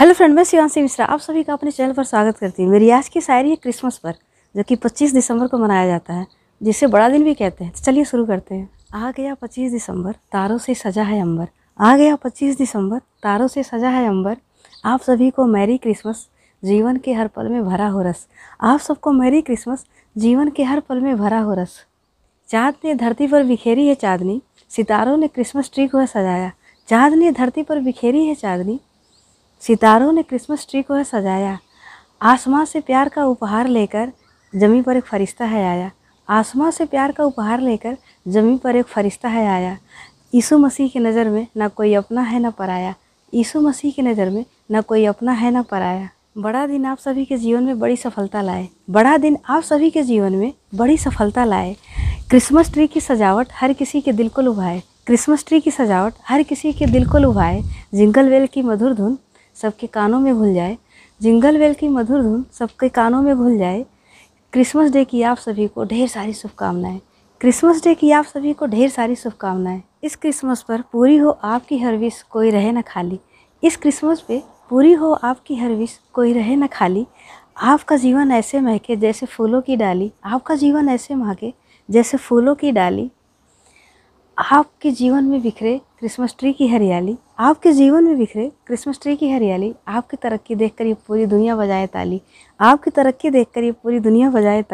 Hello friend, मैं शिवांशी मिश्रा, आप सभी का अपने चैनल पर स्वागत करती हूँ। मेरी आज की शायरी है क्रिसमस पर, जो कि 25 दिसंबर को मनाया जाता है, जिसे बड़ा दिन भी कहते हैं। तो चलिए शुरू करते हैं। आ गया 25 दिसंबर, तारों से सजा है अंबर। आ गया 25 दिसंबर, तारों से सजा है अंबर। आप सभी को मैरी क्रिसमस, जीवन के हर पल में भरा हो रस। आप सबको मैरी क्रिसमस, जीवन के हर पल में भरा हो रस। चाँद ने धरती पर बिखेरी है चाँदनी, सितारों ने क्रिसमस ट्री को सजाया। चाँद ने धरती पर बिखेरी है चाँदनी सितारों ने क्रिसमस ट्री को सजाया। आसमां से प्यार का उपहार लेकर ज़मीन पर एक फरिश्ता है आया। आसमां से प्यार का उपहार लेकर ज़मीन पर एक फरिश्ता है आया। यीशु मसीह की नज़र में ना कोई अपना है, ना पराया। यीशु मसीह की नज़र में ना कोई अपना है, ना पराया। बड़ा दिन आप सभी के जीवन में बड़ी सफलता लाए। बड़ा दिन आप सभी के जीवन में बड़ी सफलता लाए। क्रिसमस ट्री की सजावट हर किसी के दिल को लुभाए। क्रिसमस ट्री की सजावट हर किसी के दिल को लुभाए। जिंगल वेल की मधुर धुन सबके कानों में घुल जाए। जिंगल वेल की मधुर धुन सबके कानों में घुल जाए। क्रिसमस डे की आप सभी को ढेर सारी शुभकामनाएँ। क्रिसमस डे की आप सभी को ढेर सारी शुभकामनाएँ। इस क्रिसमस पर पूरी हो आपकी हर विश, कोई रहे ना खाली। इस क्रिसमस पे पूरी हो आपकी हर विश, कोई रहे ना खाली। आपका जीवन ऐसे महके जैसे फूलों की डाली, आपका जीवन ऐसे महके जैसे फूलों की डाली। आपके जीवन में बिखरे क्रिसमस ट्री की हरियाली, आपके जीवन में बिखरे क्रिसमस ट्री की हरियाली, आपकी तरक्की देखकर ये पूरी दुनिया बजाए ताली, आपकी तरक्की देखकर ये पूरी दुनिया बजाए ताली।